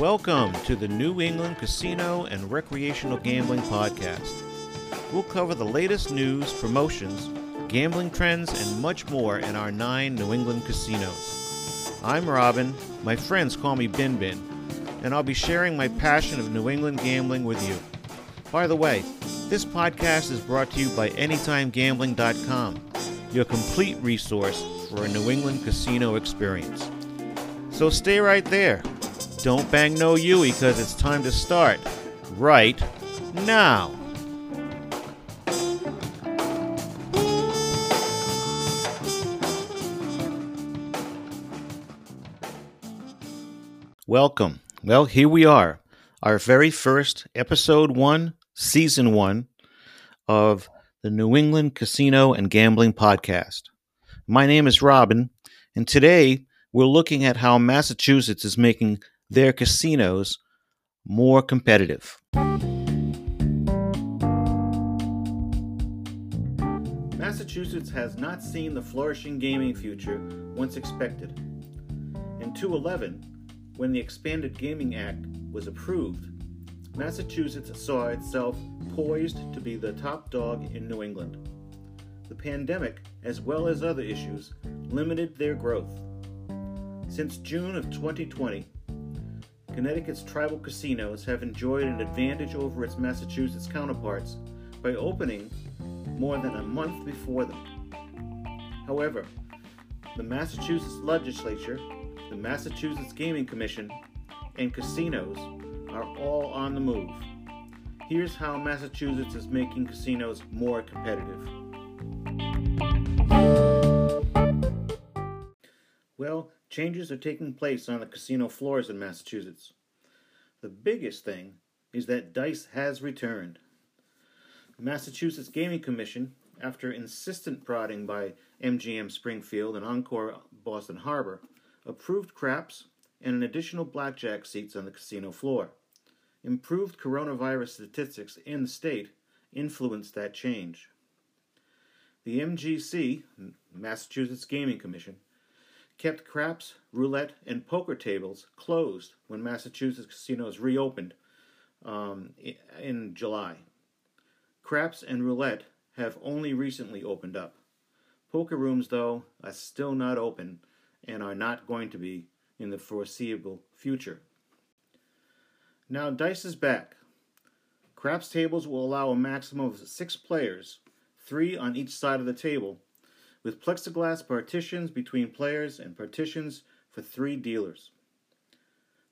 Welcome to the New England Casino and Recreational Gambling Podcast. We'll cover the latest news, promotions, gambling trends, and much more in our nine New England casinos. I'm Robin. My friends call me Bin Bin, and I'll be sharing my passion of New England gambling with you. By the way, this podcast is brought to you by AnytimeGambling.com, your complete resource for a New England casino experience. So stay right there. Don't bang no Yui because it's time to start right now. Welcome. Well, here we are, our very first episode one, season one of the New England Casino and Gambling Podcast. My name is Robin, and today we're looking at how Massachusetts is making their casinos more competitive. Massachusetts has not seen the flourishing gaming future once expected. In 2011, when the Expanded Gaming Act was approved, Massachusetts saw itself poised to be the top dog in New England. The pandemic, as well as other issues, limited their growth. Since June of 2020, Connecticut's tribal casinos have enjoyed an advantage over its Massachusetts counterparts by opening more than a month before them. However, the Massachusetts legislature, the Massachusetts Gaming Commission, and casinos are all on the move. Here's how Massachusetts is making casinos more competitive. Well, changes are taking place on the casino floors in Massachusetts. The biggest thing is that dice has returned. The Massachusetts Gaming Commission, after insistent prodding by MGM Springfield and Encore Boston Harbor, approved craps and an additional blackjack seats on the casino floor. Improved coronavirus statistics in the state influenced that change. The MGC, Massachusetts Gaming Commission, kept craps, roulette, and poker tables closed when Massachusetts casinos reopened um, in July. Craps and roulette have only recently opened up. Poker rooms, though, are still not open and are not going to be in the foreseeable future. Now, dice is back. Craps tables will allow a maximum of six players, three on each side of the table, with plexiglass partitions between players and partitions for three dealers.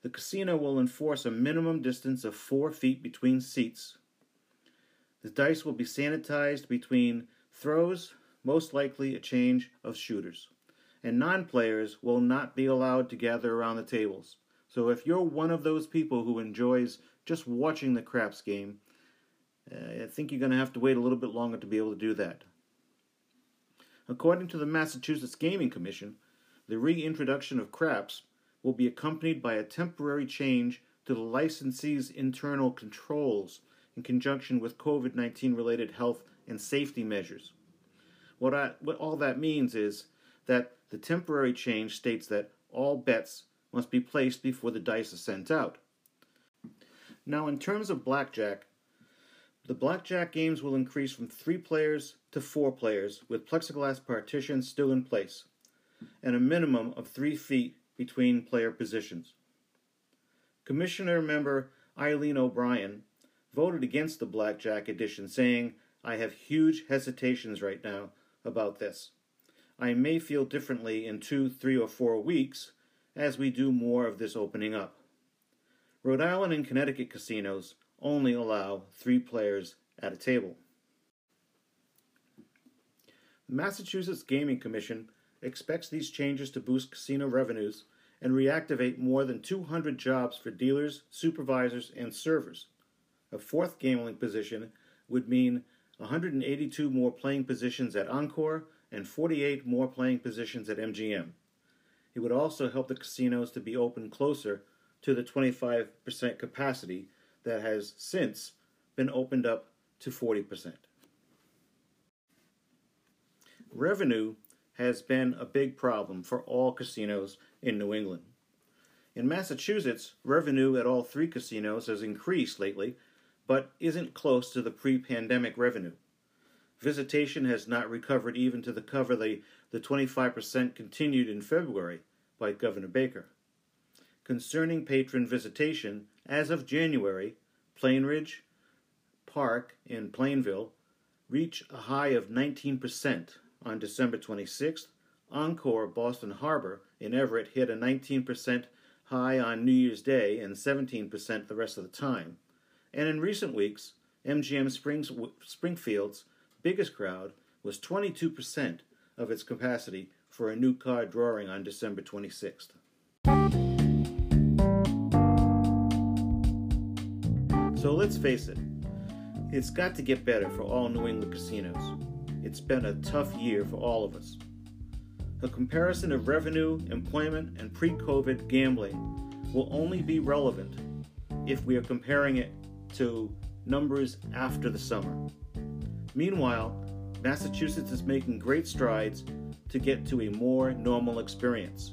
The casino will enforce a minimum distance of four feet between seats. The dice will be sanitized between throws, most likely a change of shooters. And non players will not be allowed to gather around the tables. So if you're one of those people who enjoys just watching the craps game, uh, I think you're going to have to wait a little bit longer to be able to do that. According to the Massachusetts Gaming Commission, the reintroduction of craps will be accompanied by a temporary change to the licensee's internal controls in conjunction with COVID 19 related health and safety measures. What, I, what all that means is that the temporary change states that all bets must be placed before the dice are sent out. Now, in terms of blackjack, the blackjack games will increase from three players to four players, with plexiglass partitions still in place, and a minimum of three feet between player positions. Commissioner member Eileen O'Brien voted against the blackjack edition, saying, I have huge hesitations right now about this. I may feel differently in two, three, or four weeks as we do more of this opening up. Rhode Island and Connecticut casinos only allow three players at a table. The Massachusetts Gaming Commission expects these changes to boost casino revenues and reactivate more than 200 jobs for dealers, supervisors, and servers. A fourth gambling position would mean 182 more playing positions at Encore and 48 more playing positions at MGM. It would also help the casinos to be open closer to the 25% capacity that has since been opened up to 40%. Revenue has been a big problem for all casinos in New England. In Massachusetts, revenue at all three casinos has increased lately, but isn't close to the pre pandemic revenue. Visitation has not recovered even to the cover the, the 25% continued in February by Governor Baker. Concerning patron visitation, as of January, Plainridge Park in Plainville reached a high of 19% on December 26th. Encore Boston Harbor in Everett hit a 19% high on New Year's Day and 17% the rest of the time. And in recent weeks, MGM Springs, Springfield's biggest crowd was 22% of its capacity for a new card drawing on December 26th. So let's face it, it's got to get better for all New England casinos. It's been a tough year for all of us. A comparison of revenue, employment, and pre COVID gambling will only be relevant if we are comparing it to numbers after the summer. Meanwhile, Massachusetts is making great strides to get to a more normal experience.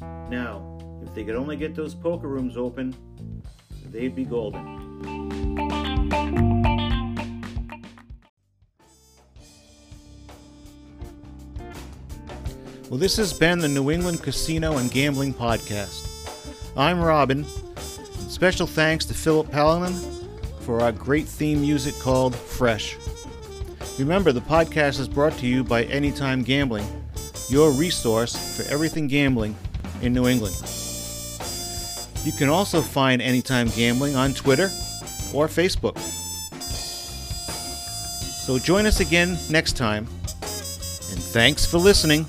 Now, if they could only get those poker rooms open, they'd be golden. Well, this has been the New England Casino and Gambling Podcast. I'm Robin. Special thanks to Philip Paladin for our great theme music called Fresh. Remember, the podcast is brought to you by Anytime Gambling, your resource for everything gambling in New England. You can also find Anytime Gambling on Twitter or Facebook. So join us again next time, and thanks for listening.